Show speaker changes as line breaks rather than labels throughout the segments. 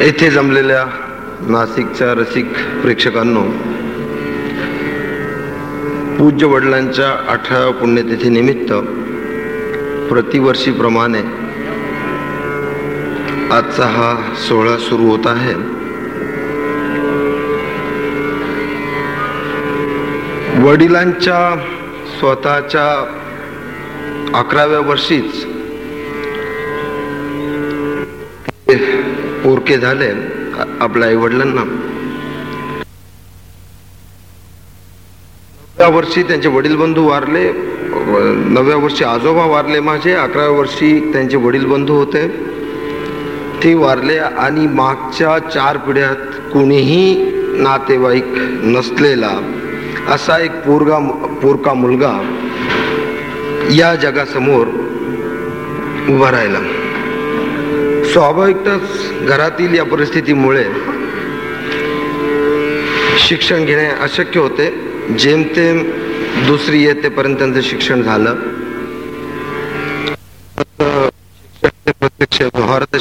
येथे जमलेल्या नाशिकच्या रसिक प्रेक्षकांनो पूज्य वडिलांच्या अठराव्या पुण्यतिथीनिमित्त प्रतिवर्षीप्रमाणे आजचा हा सोहळा सुरू होत आहे. वडिलांच्या स्वतःच्या अकराव्या वर्षीच पोरके झाले आपल्या आई वडिलांना नवव्या वर्षी त्यांचे वडील बंधू वारले नवव्या वर्षी आजोबा वारले माझे अकराव्या वर्षी त्यांचे वडील बंधू होते. ते वारले आणि मागच्या चार पिढ्यात कुणीही नातेवाईक नसलेला असा एक पोरगा पोरका मुलगा या जगासमोर उभा राहिला. स्वाभाविकच घरातील या परिस्थितीमुळे शिक्षण घेणे अशक्य होते. जेमतेम दुसरी येतेपर्यंत त्यांचं शिक्षण झालं. शिक्षण प्रत्यक्ष भारत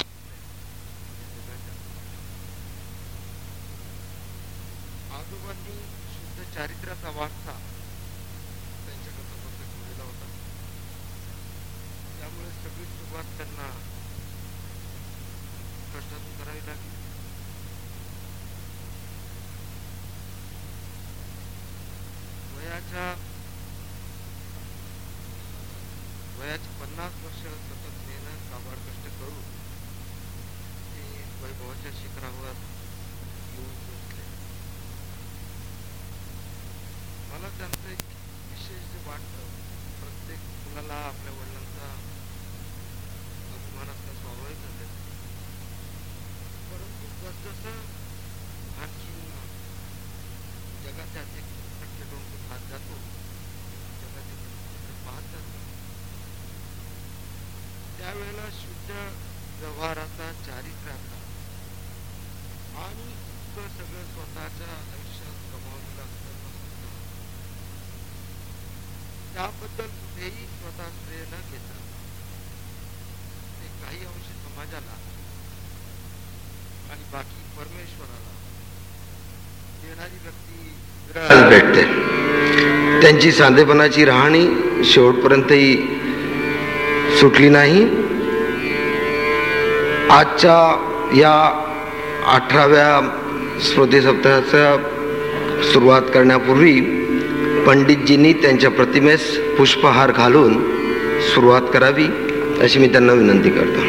त्यांची सांधेपणाची राहणी शेवटपर्यंतही सुटली नाही. आजच्या या अठराव्या स्मृती सप्ताहाचा सुरुवात करण्यापूर्वी पंडितजींनी त्यांच्या प्रतिमेस पुष्पहार घालून सुरुवात करावी अशी मी त्यांना विनंती करतो.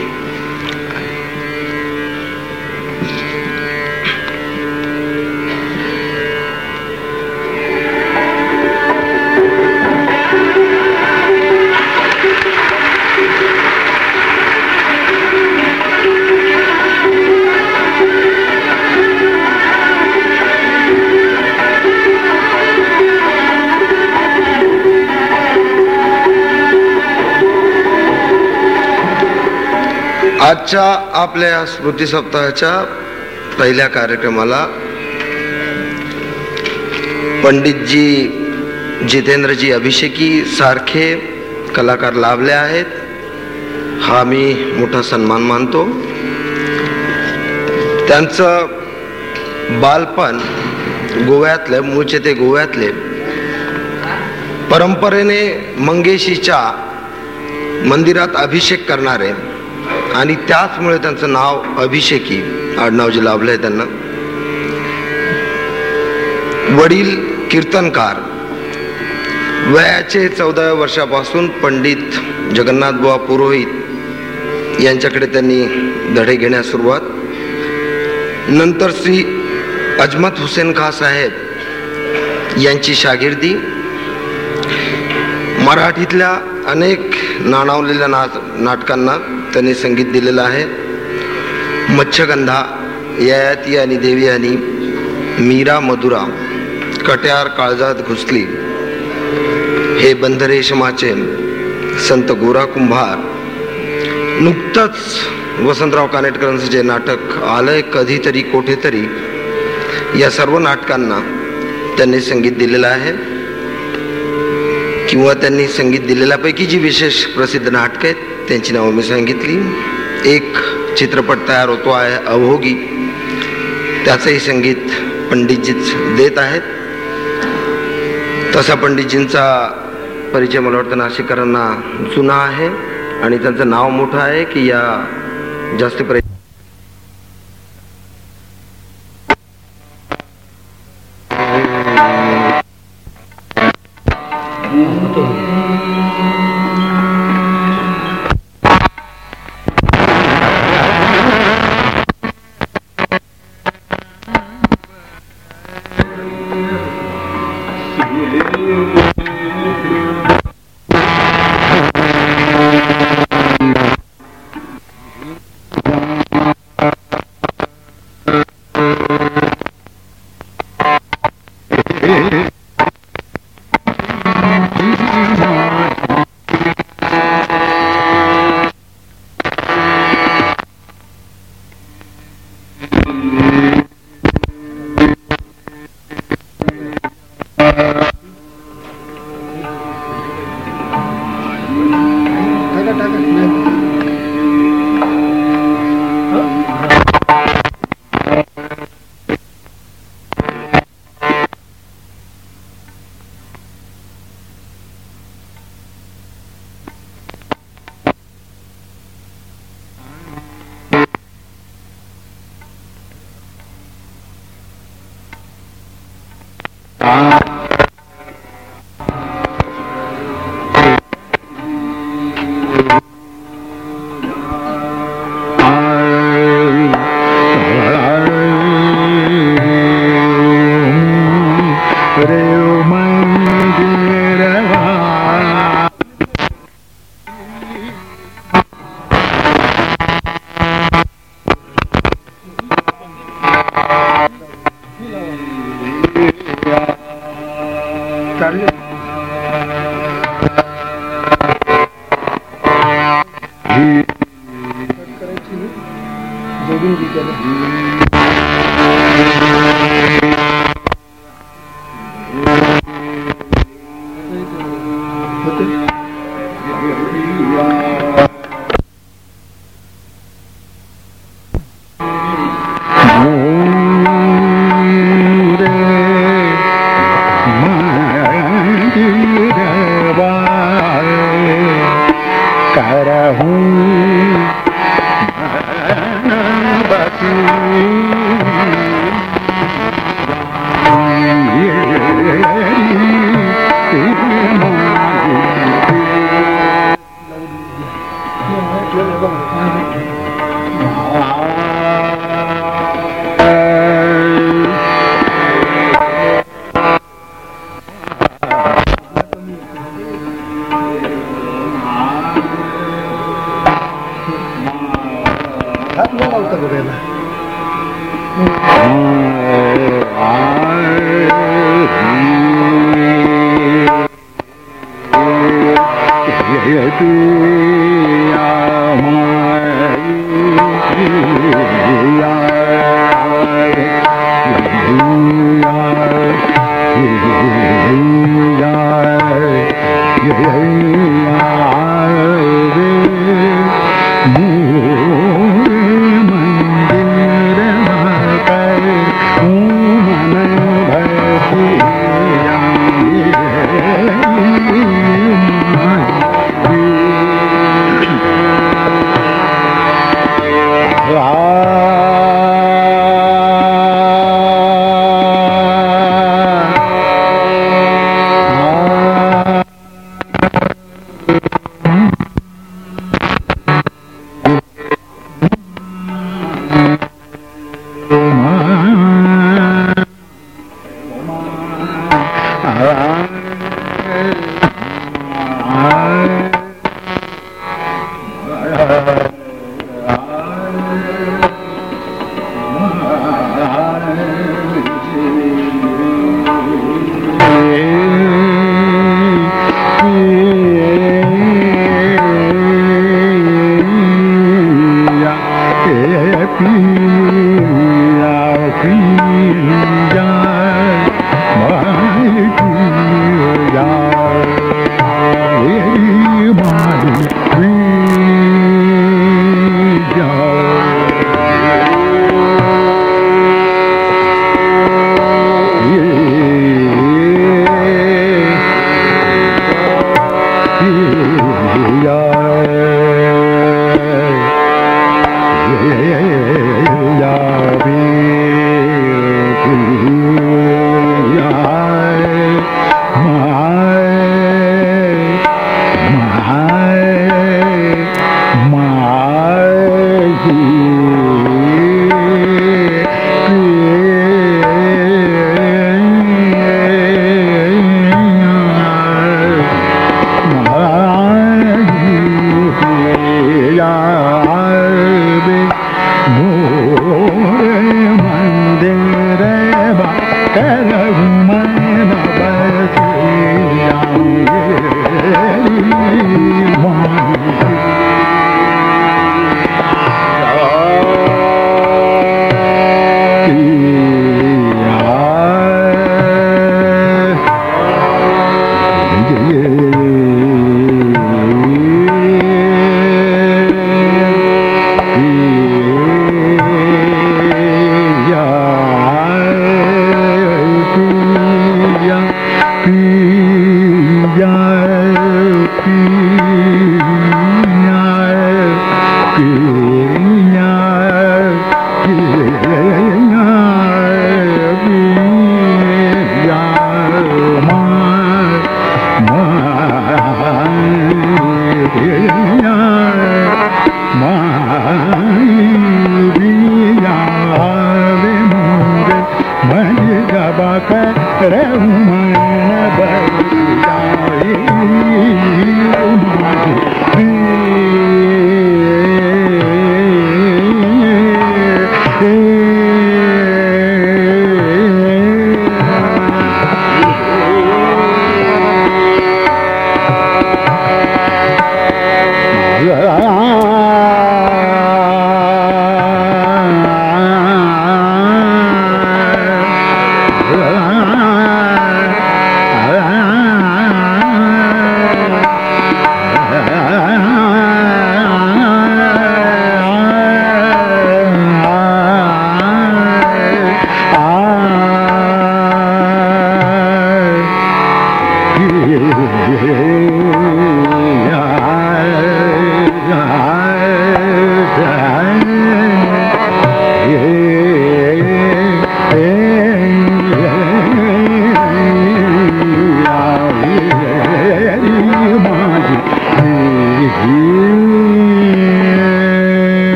आजच्या आपल्या स्मृती सप्ताहाच्या पहिल्या कार्यक्रमाला पंडितजी जितेंद्रजी अभिषेकी सारखे कलाकार लाभले आहेत. हा मी मोठा सन्मान मानतो. त्यांचं बालपण गोव्यातलं मूळचे ते गोव्यातले परंपरेने मंगेशीच्या मंदिरात अभिषेक करणारे आणि त्याचमुळे त्यांचं नाव अभिषेकी आडनाव जे आहे त्यांना. वडील कीर्तनकार. वयाचे चौदाव्या वर्षापासून पंडित जगन्नाथ बुवा पुरोहित यांच्याकडे त्यांनी धडे घेण्यास सुरुवात. नंतर श्री अजमत हुसेन खा साहेब यांची शागिर्दी. मराठीतल्या अनेक नाणावलेल्या ना नाटकांना त्यांनी संगीत दिलेलं आहे. मच्छगंधा ययाती आणि देवी आणि मीरा मधुरा कट्यार काळजात घुसली. हे बंधरेशमाचे संत गोरा कुंभार. नुकतंच वसंतराव कानेटकरांचं जे नाटक आलंय कधीतरी कोठेतरी या सर्व नाटकांना त्यांनी संगीत दिलेलं आहे. किंवा त्यांनी संगीत दिलेल्यापैकी जी विशेष प्रसिद्ध नाटकं आहेत त्यांची नावं मी सांगितली.
एक चित्रपट तयार होतो आहे अभोगी त्याचंही संगीत पंडितजीच देत आहेत. तसा पंडितजींचा परिचय मला वाटतं नाशिकरांना जुना आहे आणि त्यांचं नाव मोठं आहे की या जास्त प्रयत्न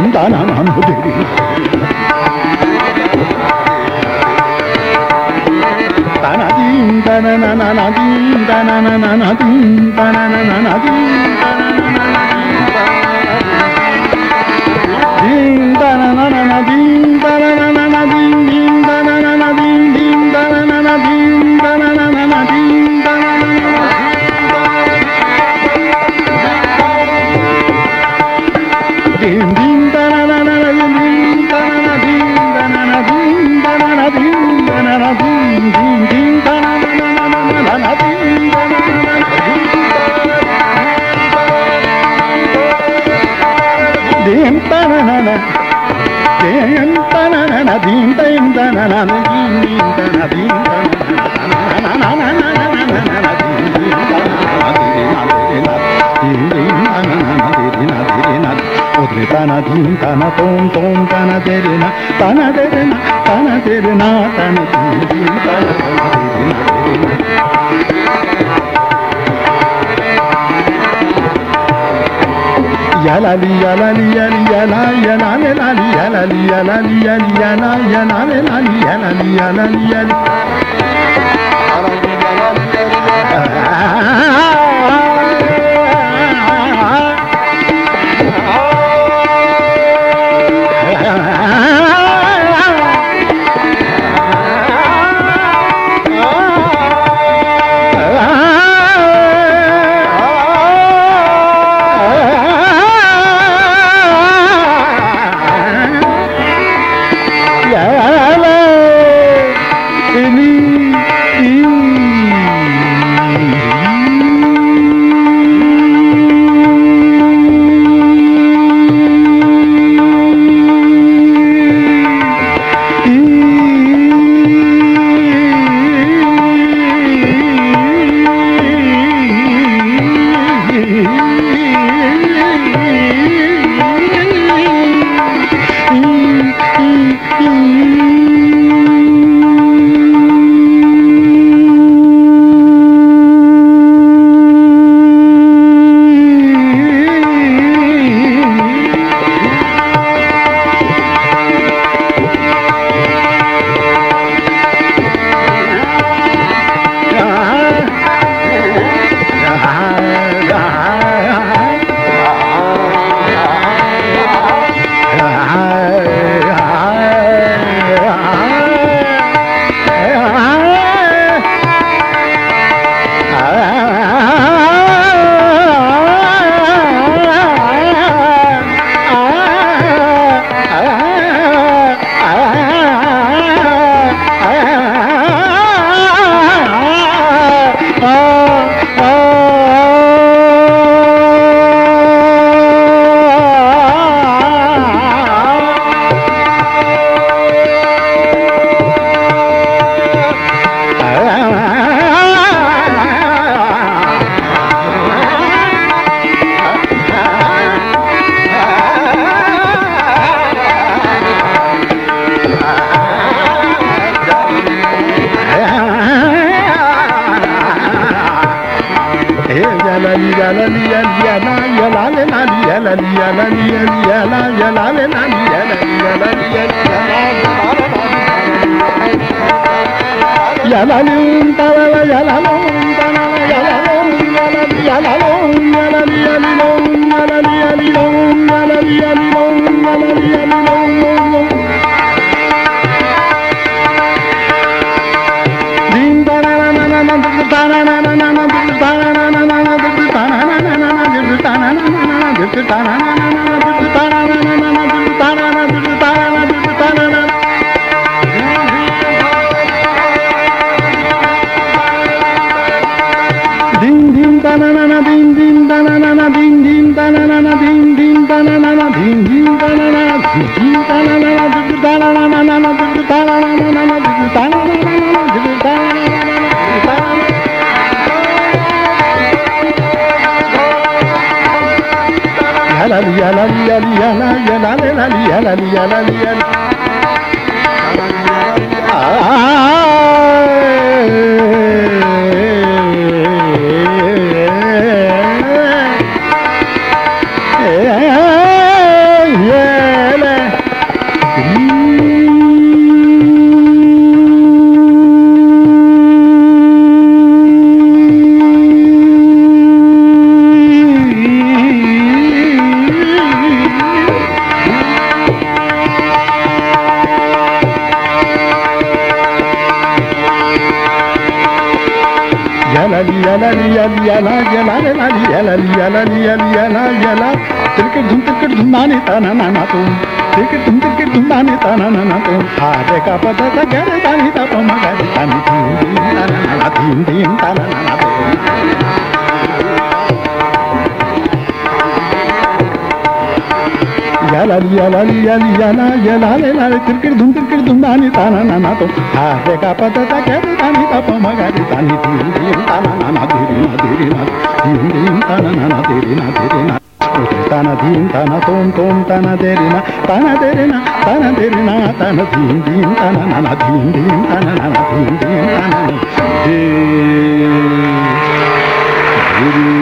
చందనమంబుదిరి తనదీం తన నన నదీం తన నన నదీం తోం తోం తన తెరిన తన తెరిన తన తెరిన తన యలలి యలలి యలి యల యలాలి యలలి యలలి యలి యల యలాలి యలలి యలలి యలి. తనననతో దుమ్ పదక దుమ్ తని తప మగరి తని తనన దీం దీం దాని తన తోం తోం తన తెరిన తన తెరిన తన తెరిన తన దీం తన నన దీం తన నన దీం దీం తన గురు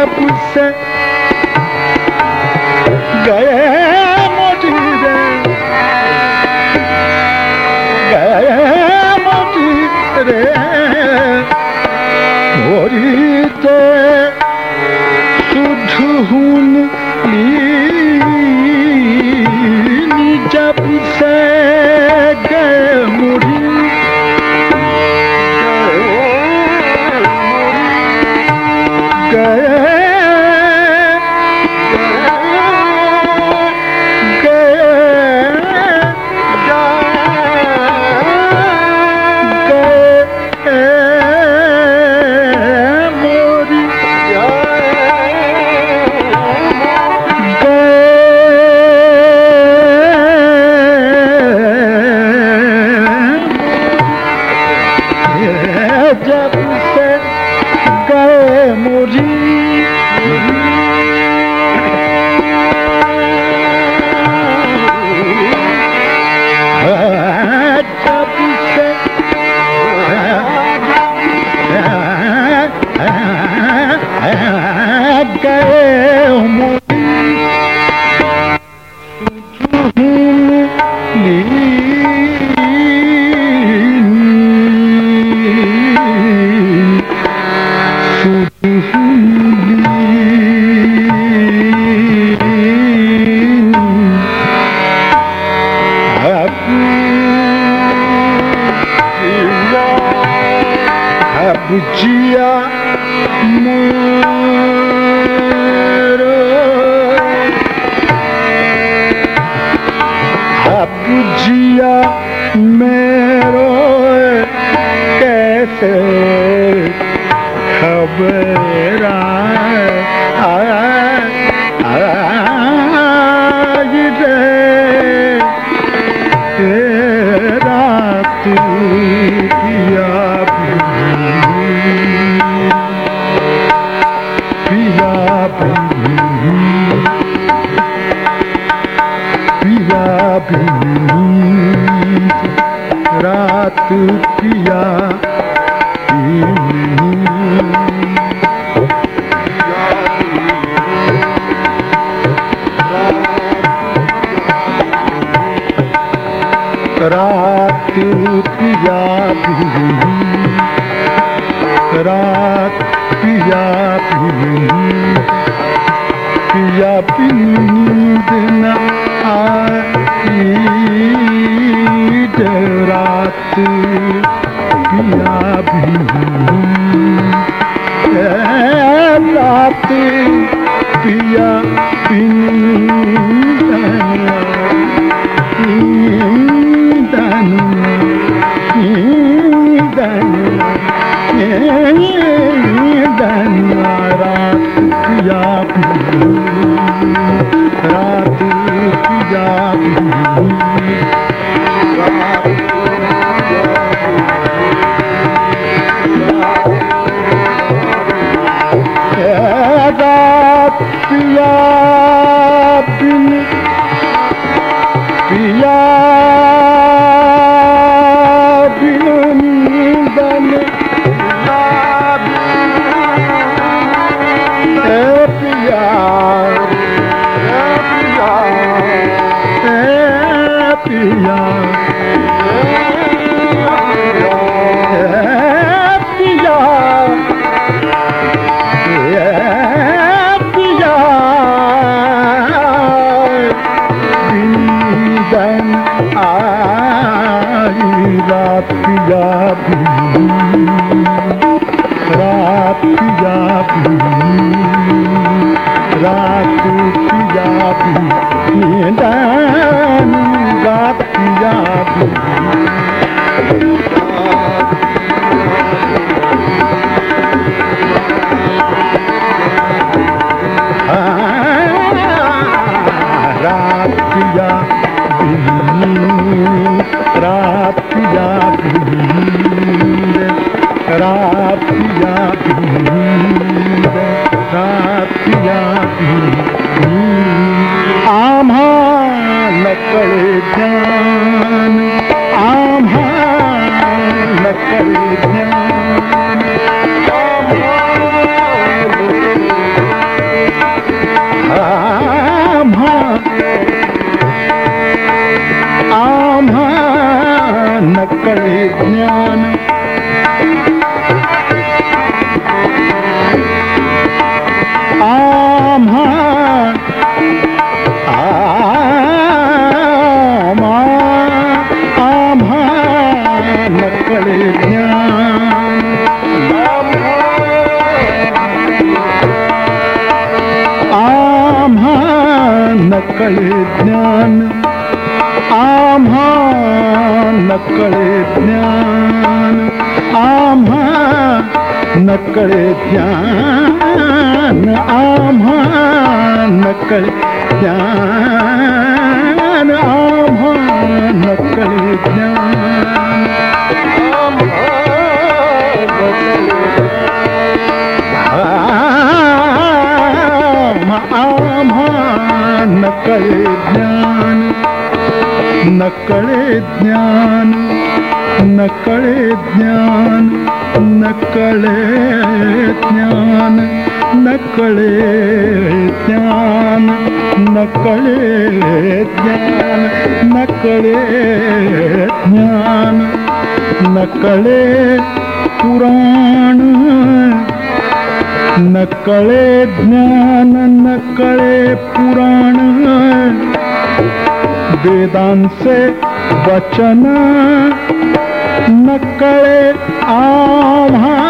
मोरी जब ज्ञान आभान कळे ज्ञान. नकळे ज्ञान. नकळे ज्ञान नकळे ज्ञान नकळे ज्ञान. न कड़े ज्ञान न कड़े ज्ञान न कड़े ज्ञान न कड़े पुराण न कड़े ज्ञान न कड़े पुराण। वेदान से वचन न कड़े आभा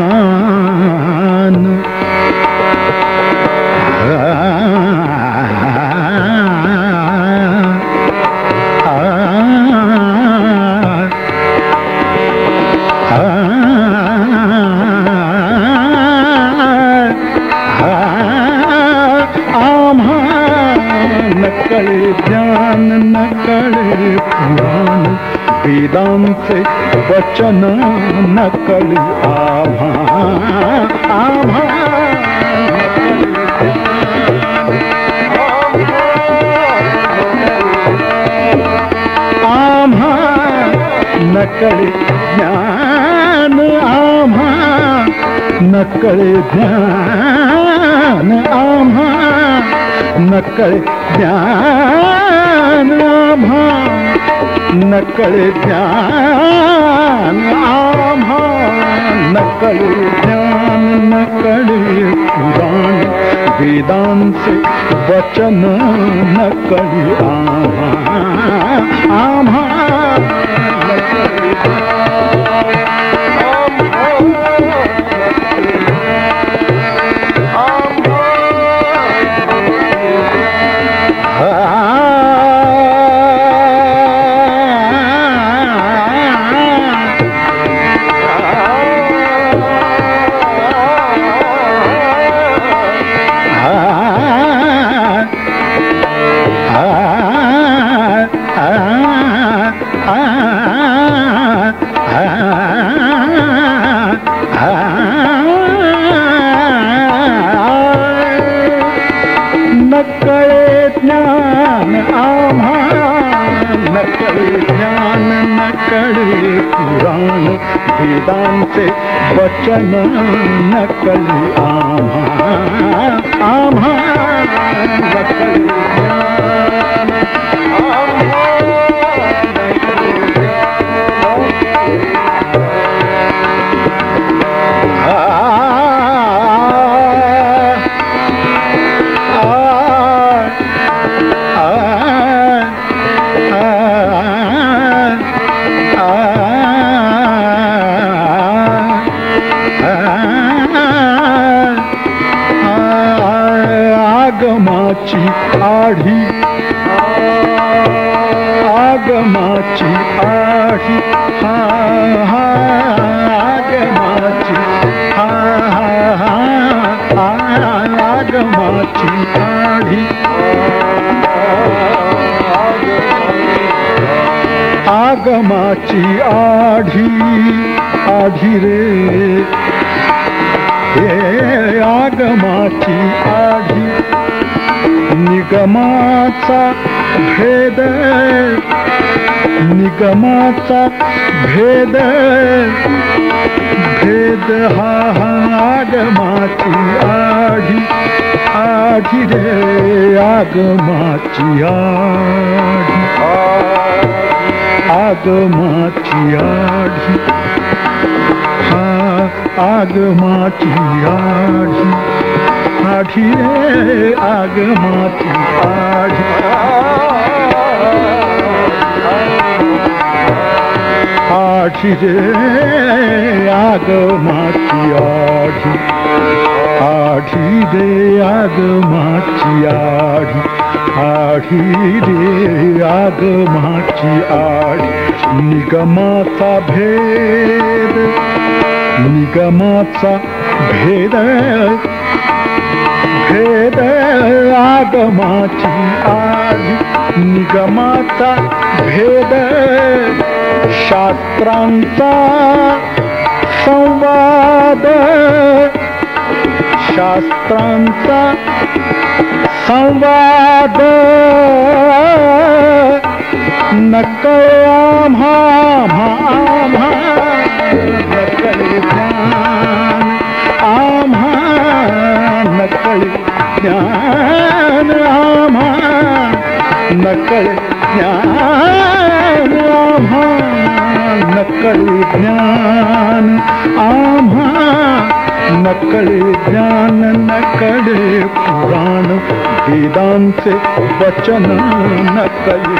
ज्ञान न कळे पुराण वेदांचे वचन न कळे आभा आभा. आम्हा न कळे ज्ञान आम्हा न कळे ज्ञान आम्हा नकळे ज्ञान आम्हा नकळे ज्ञान आम्हा नकळे ज्ञान नकळे पुराण वेदांचे वचन नकळी आम्हा आम्हा नकळे वेदांचे वचन नकली आम्हा आम्हा आम्हा आगमाची आढी आगमाची आढी आढी रे. हे आगमाची आढी निगमाचा भेद. निगमाचा भेद. भेद हा हा आगमाची आढी. आधी रे आगमाची आढी. आगमाची आधी हा आगमाची आधी आधी रे आगमाची आधी आढी रे आगमाची आठी आढी रे आगमाची आढी आढी रे आगमाची आढी निगमाचा भेद निगमाचा भेद भेद आगमाची आढी निगमाचा भेद शास्त्रांचा संवाद. शास्त्रांचा संवाद. नकळा म्हा म्हा नकळे ज्ञान आम्हा नकळे ज्ञान आम्हा नकळे ज्ञान. आम्हा नकळे ज्ञान आम्हा नकळे ज्ञान नकळे पुराण वेदांचे वचन नकळे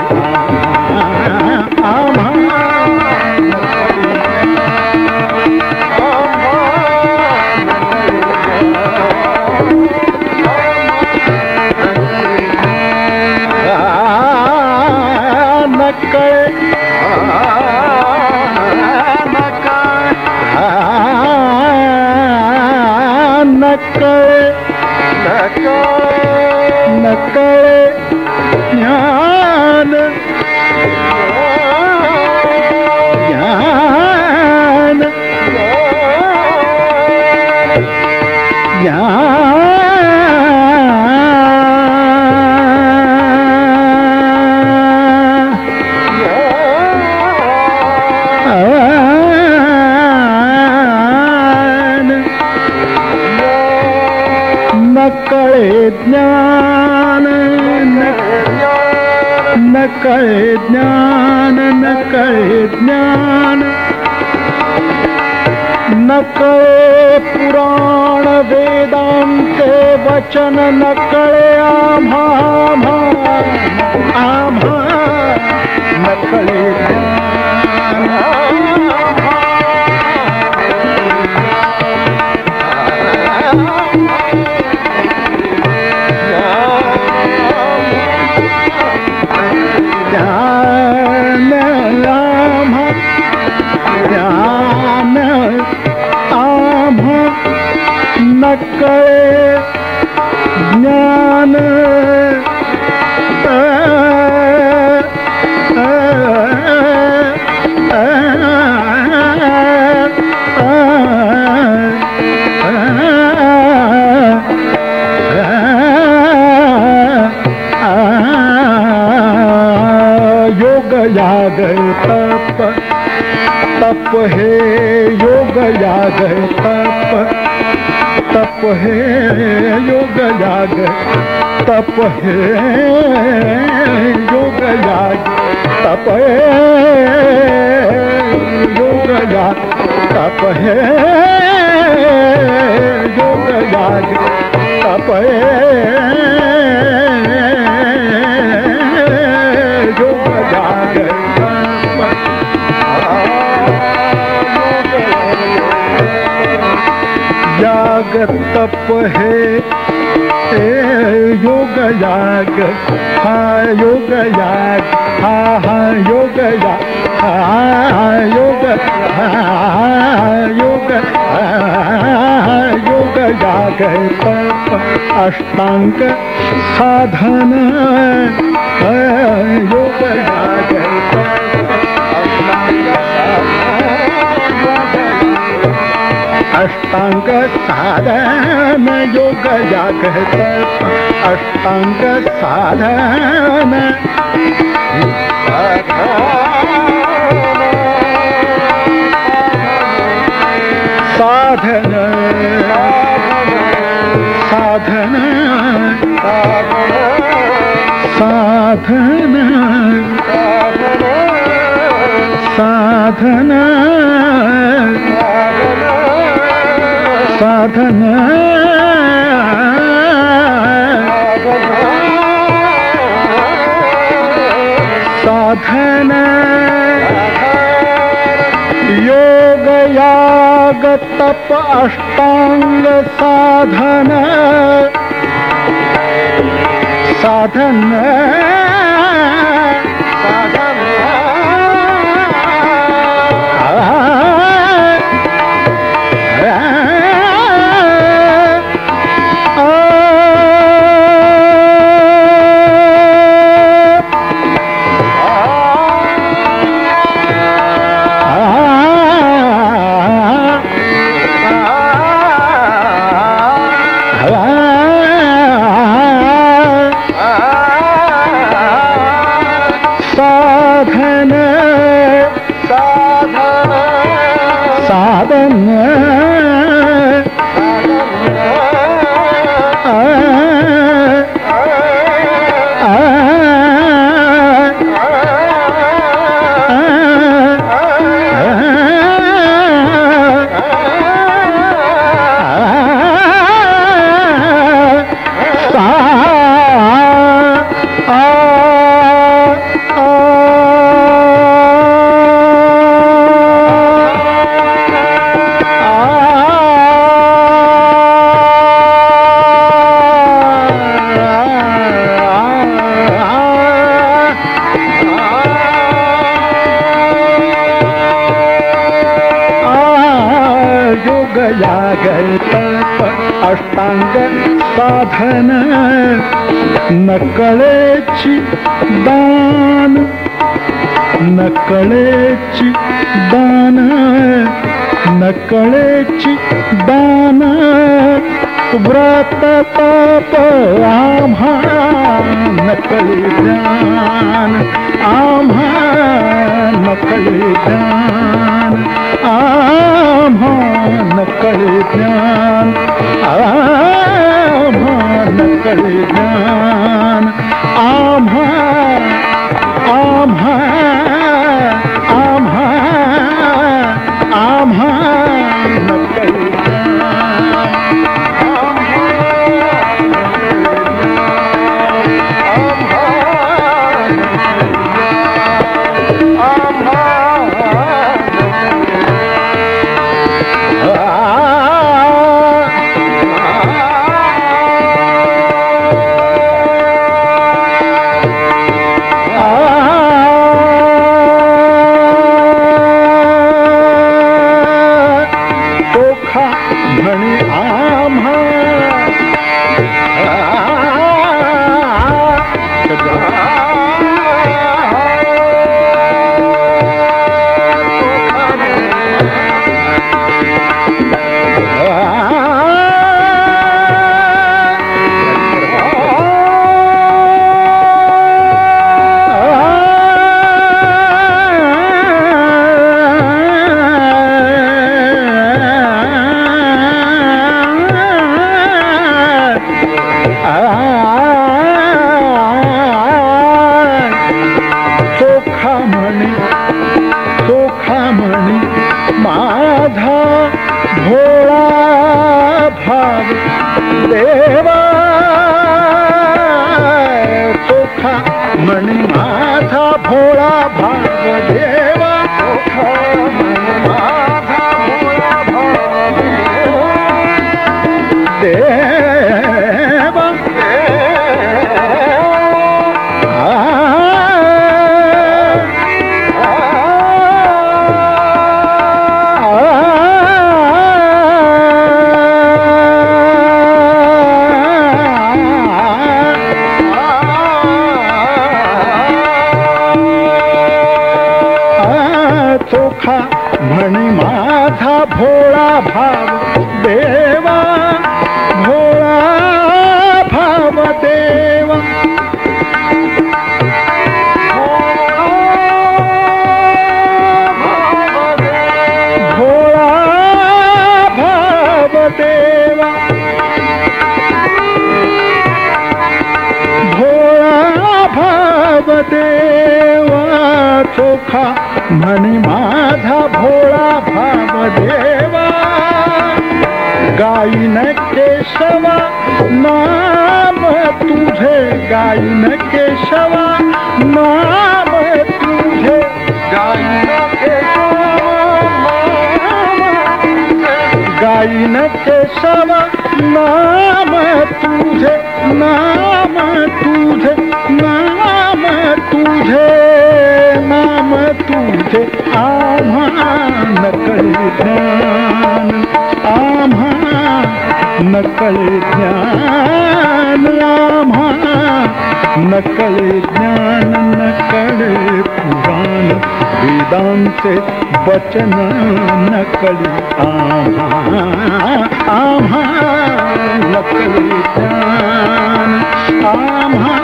आम्हा कळे ज्ञान न कळे ज्ञान. नकळे पुराण वेदांचे वचन नकळे आम्हा आम्हा आम्हा. नकळे कळे हे योग याग तप तप हे योग याग तप हे योग याग तप हे योग याग तप हे योग याग तप हे योग याग याग तप हे ए योग याग हा योग याग हा हा योग याग हा योग योग योग याग तप अष्टांग साधन योग याग अष्टांग साधन योग जागत. अष्टांग साधन साधन. साधन. साधन. साधन. साधन साधन योग याग तप अष्टांग साधन साधन साधन साधन नकळेची दान नकळेची दान नकळेची दान. व्रत तप आम्हा नकळी ज्ञान आम्हा नकळी ज्ञान आम्हा नकळी ज्ञान आम्हा नकळी ज्ञान आम्हा गाई न केशवा नाम तुझे गाई न केशवा नाम तुझे गाई न केशवा गाई न केशवा नाम तुझे नाम तुझे नाम तुझे नाम तुझे आम्हा न करी आम्हा नकळे ज्ञान आम्हा नकळे ज्ञान नकळे पुराण वेदांचे वचन नकळी आम्हा आम्हा नकळी ज्ञान आम्हा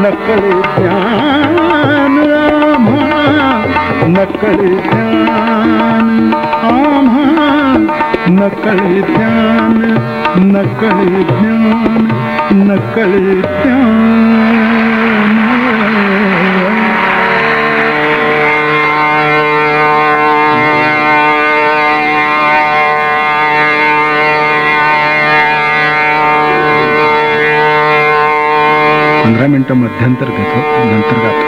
नकळी ज्ञान आम्हा नकळी ज्ञान आम्हा नकळी ज्ञान नकळी ज्ञान नकळी ज्ञान पंधरा मिनिटं मध्यंतर घेतो नंतर गातो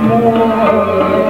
amor.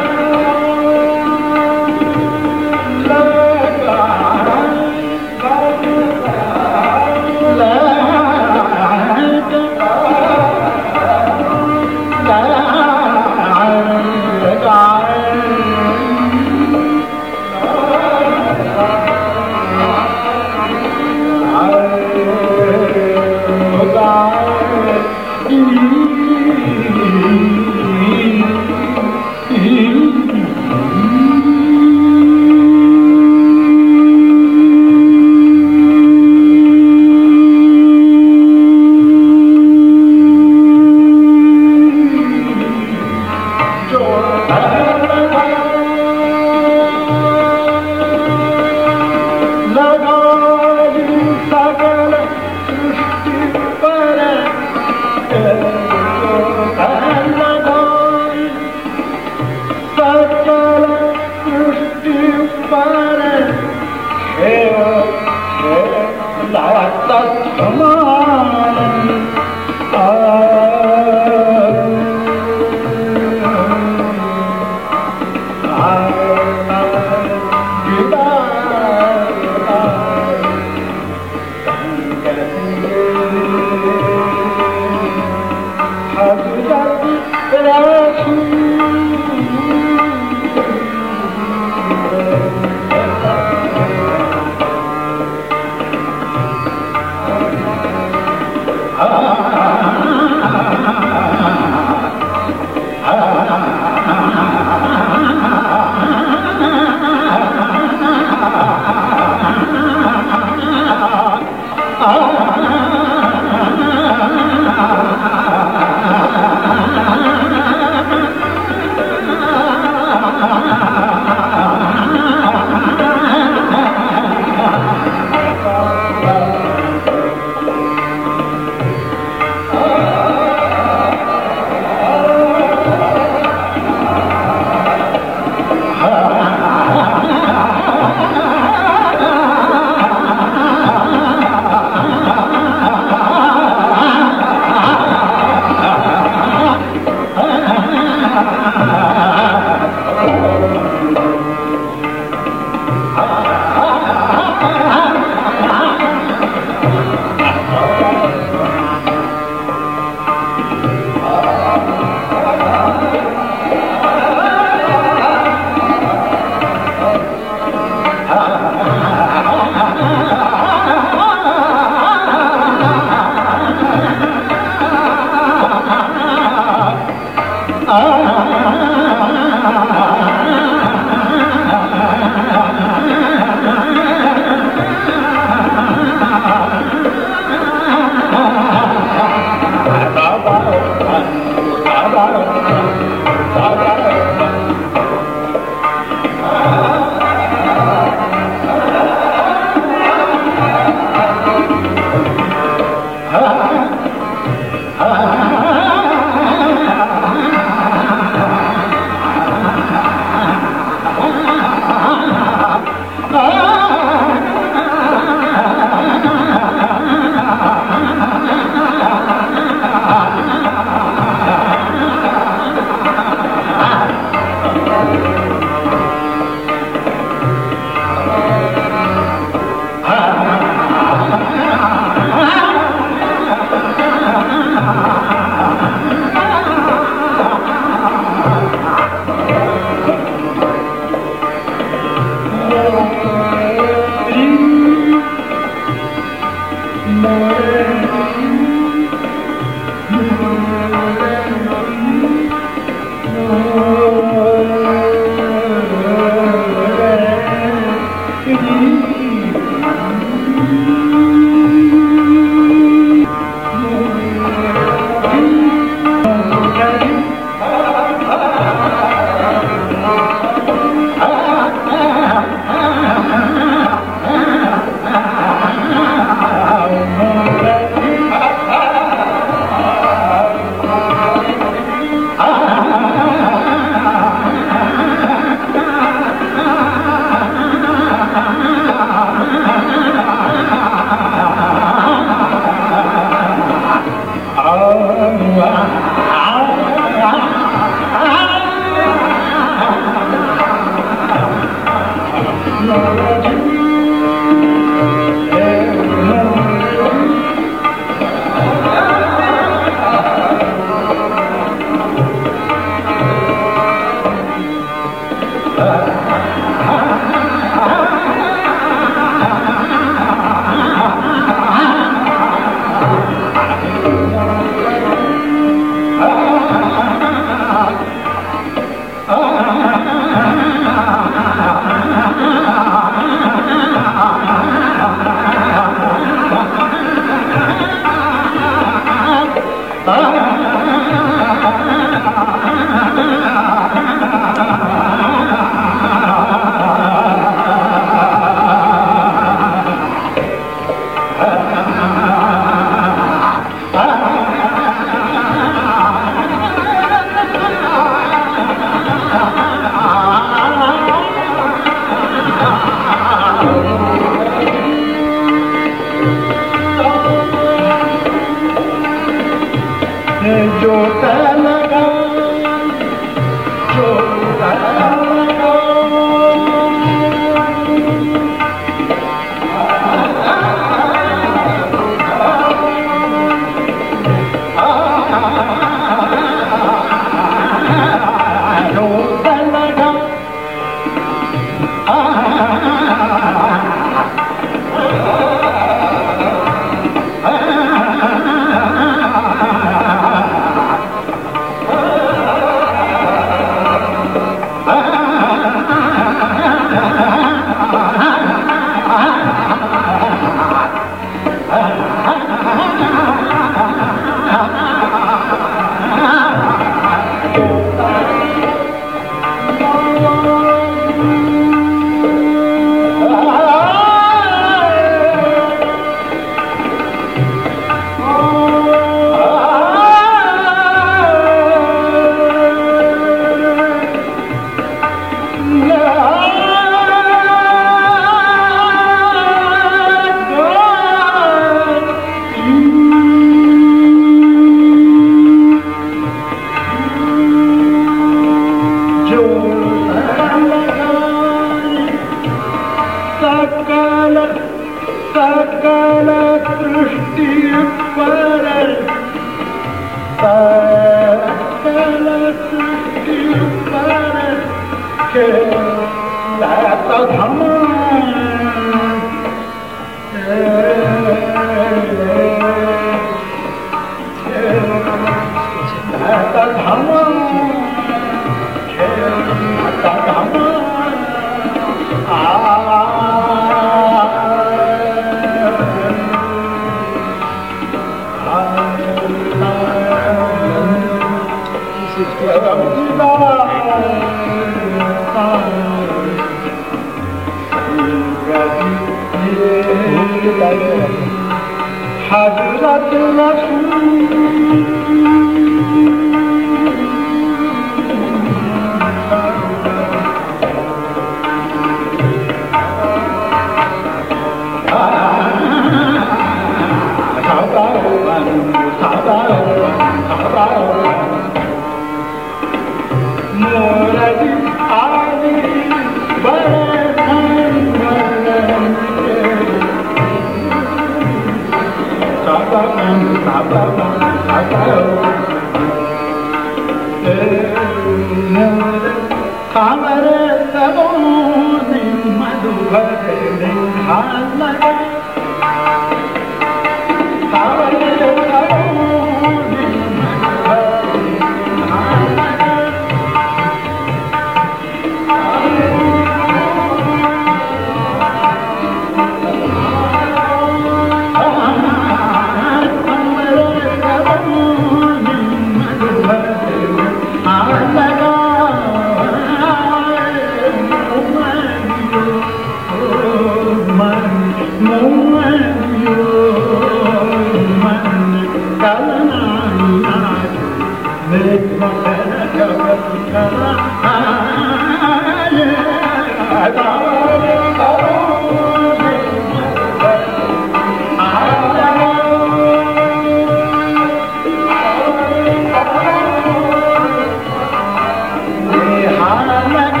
हान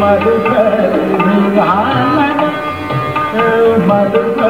मधुक निहान मधुक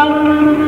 Oh.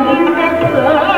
你应该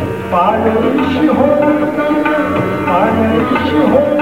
पाग कृष्ण हो पाग कृष्ण हो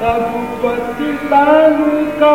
सर्वुपचि तनका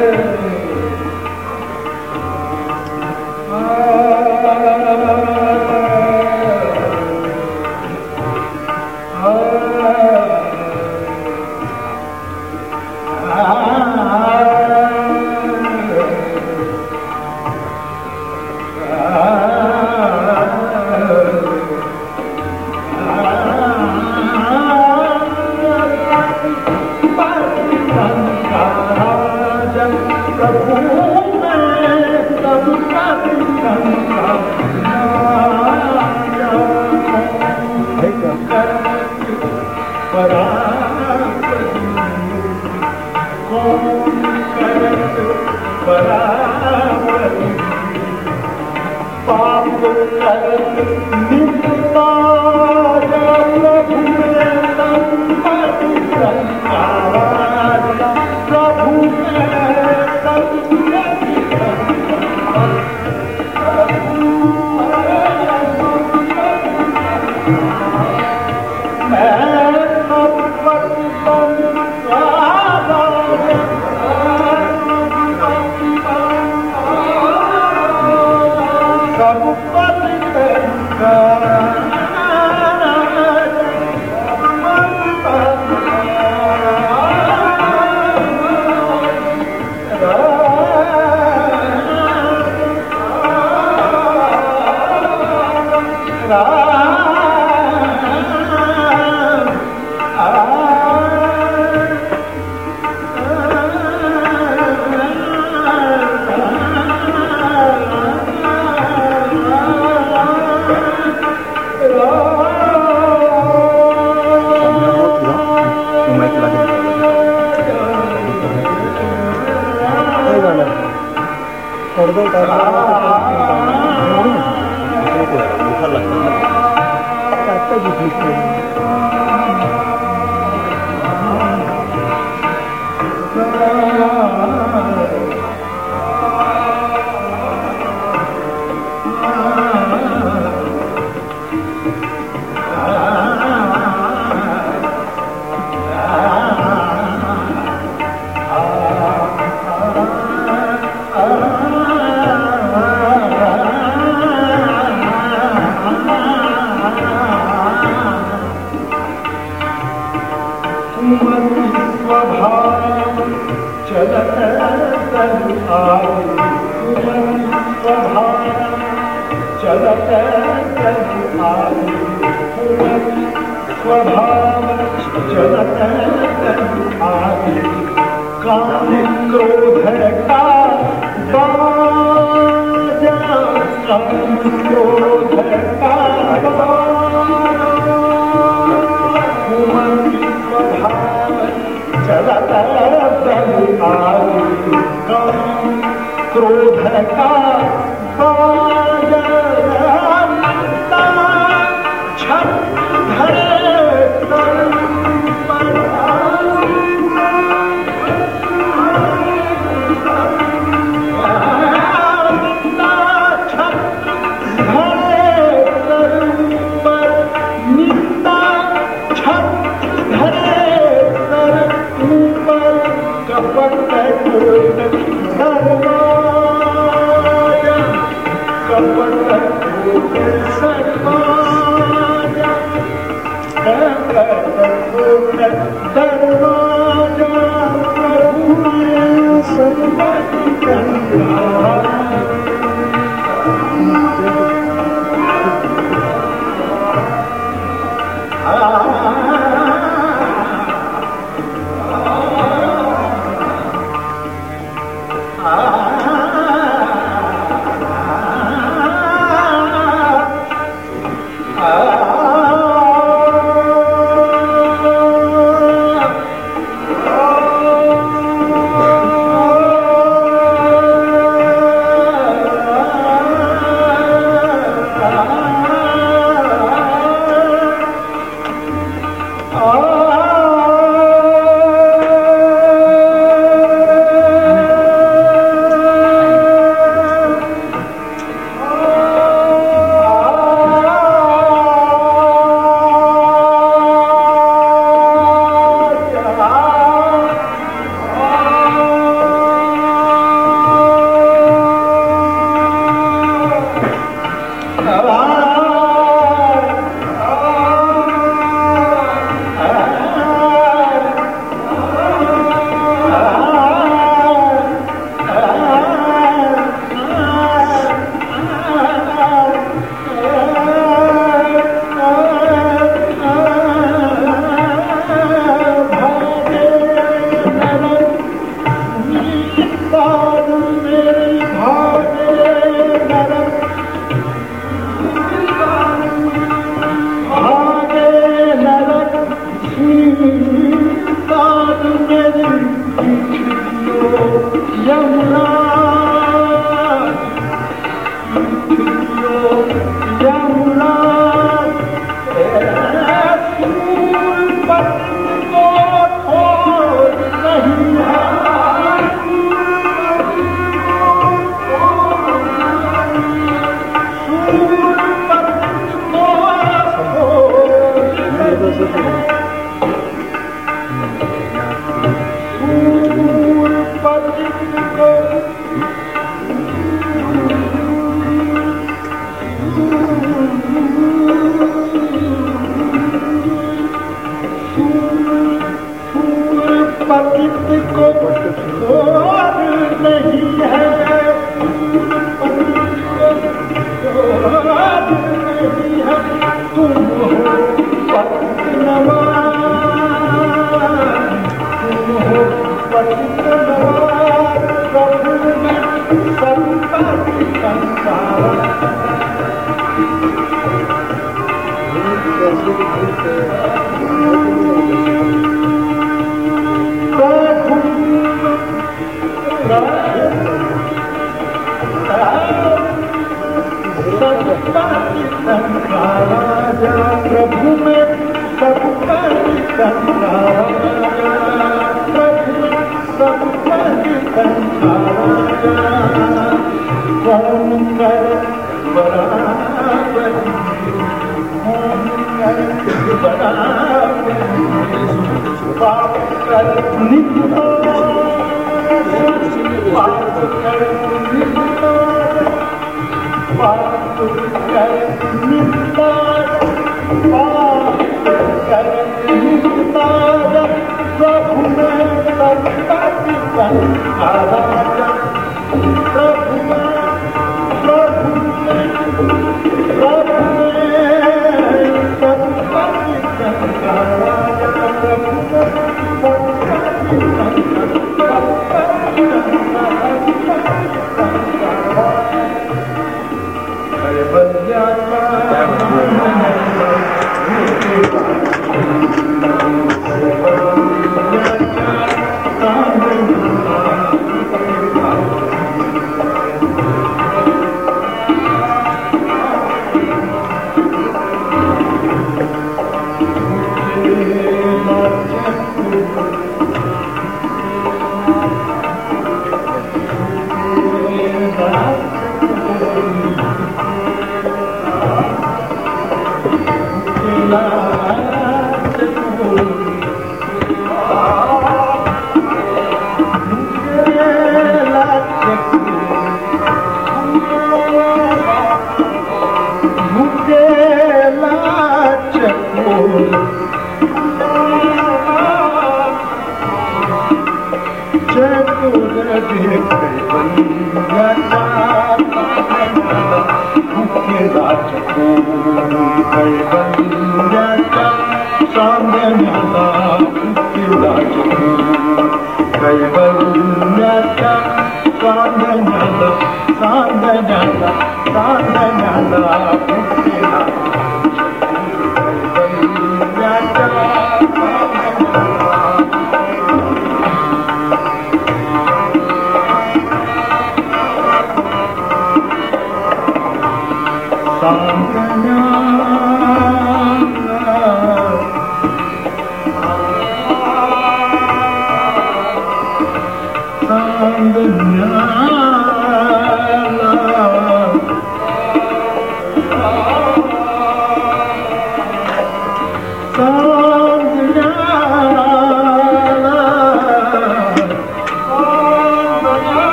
Amen.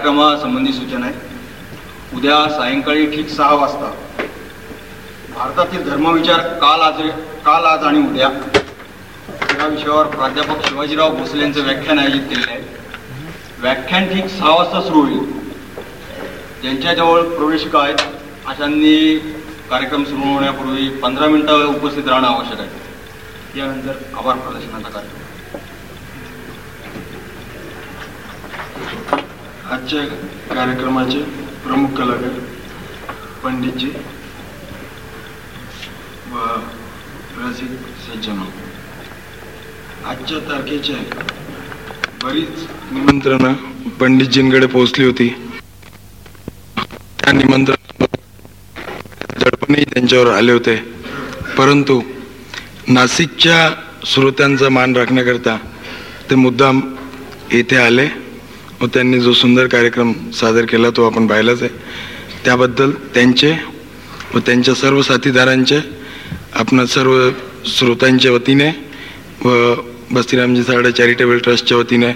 कार्यक्रमासंबंधी सूचना आहे. उद्या सायंकाळी ठीक सहा वाजता. भारतातील धर्मविचार काल आज काल आज आणि उद्या. या विषयावर प्राध्यापक शिवाजीराव भोसले यांचं व्याख्यान आयोजित केलेलं आहे. व्याख्यान ठीक सहा वाजता सुरू होईल. ज्यांच्याजवळ प्रवेशिका आहेत अशांनी कार्यक्रम सुरू होण्यापूर्वी पंधरा मिनिटं उपस्थित राहणं आवश्यक आहे. यानंतर आभार प्रदर्शनाचा कार्यक्रम
आजच्या कार्यक्रमाचे प्रमुख कलाकार पंडितजी व रसिक सज्जन. आजच्या तारखेचे बरीच निमंत्रणं पंडितजींकडे पोहोचली होती. त्या निमंत्रण दडपणही त्यांच्यावर आले होते. परंतु नाशिकच्या श्रोत्यांचा मान राखण्याकरता ते मुद्दाम येथे आले. व त्यांनी जो सुंदर कार्यक्रम सादर केला तो आपण पाहिलाच आहे. त्याबद्दल त्यांचे व त्यांच्या सर्व साथीदारांचे आपण सर्व श्रोत्यांच्या वतीने व बस्तीरामजी साडे चॅरिटेबल ट्रस्टच्या वतीने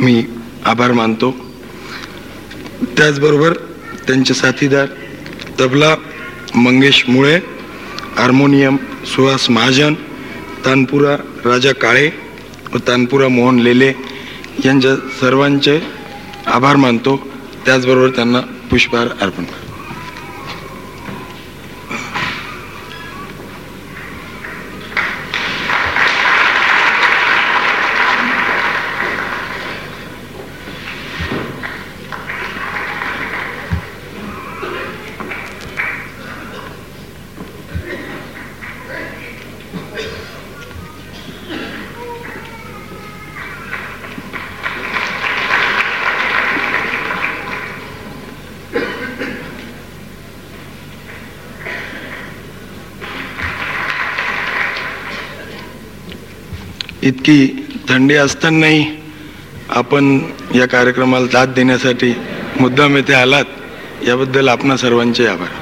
मी आभार मानतो. त्याचबरोबर त्यांचे साथीदार तबला मंगेश मुळे हार्मोनियम सुहास महाजन तानपुरा राजा काळे व तानपुरा मोहन लेले यांच्या सर्वांचे आभार मानतो. त्याचबरोबर त्यांना पुष्पहार अर्पण करतो इतकी थंडी असतानाही आपण या कार्यक्रमाला दाद देण्यासाठी मुद्दाम येथे आलात. याबद्दल आपणा सर्वांचे आभार.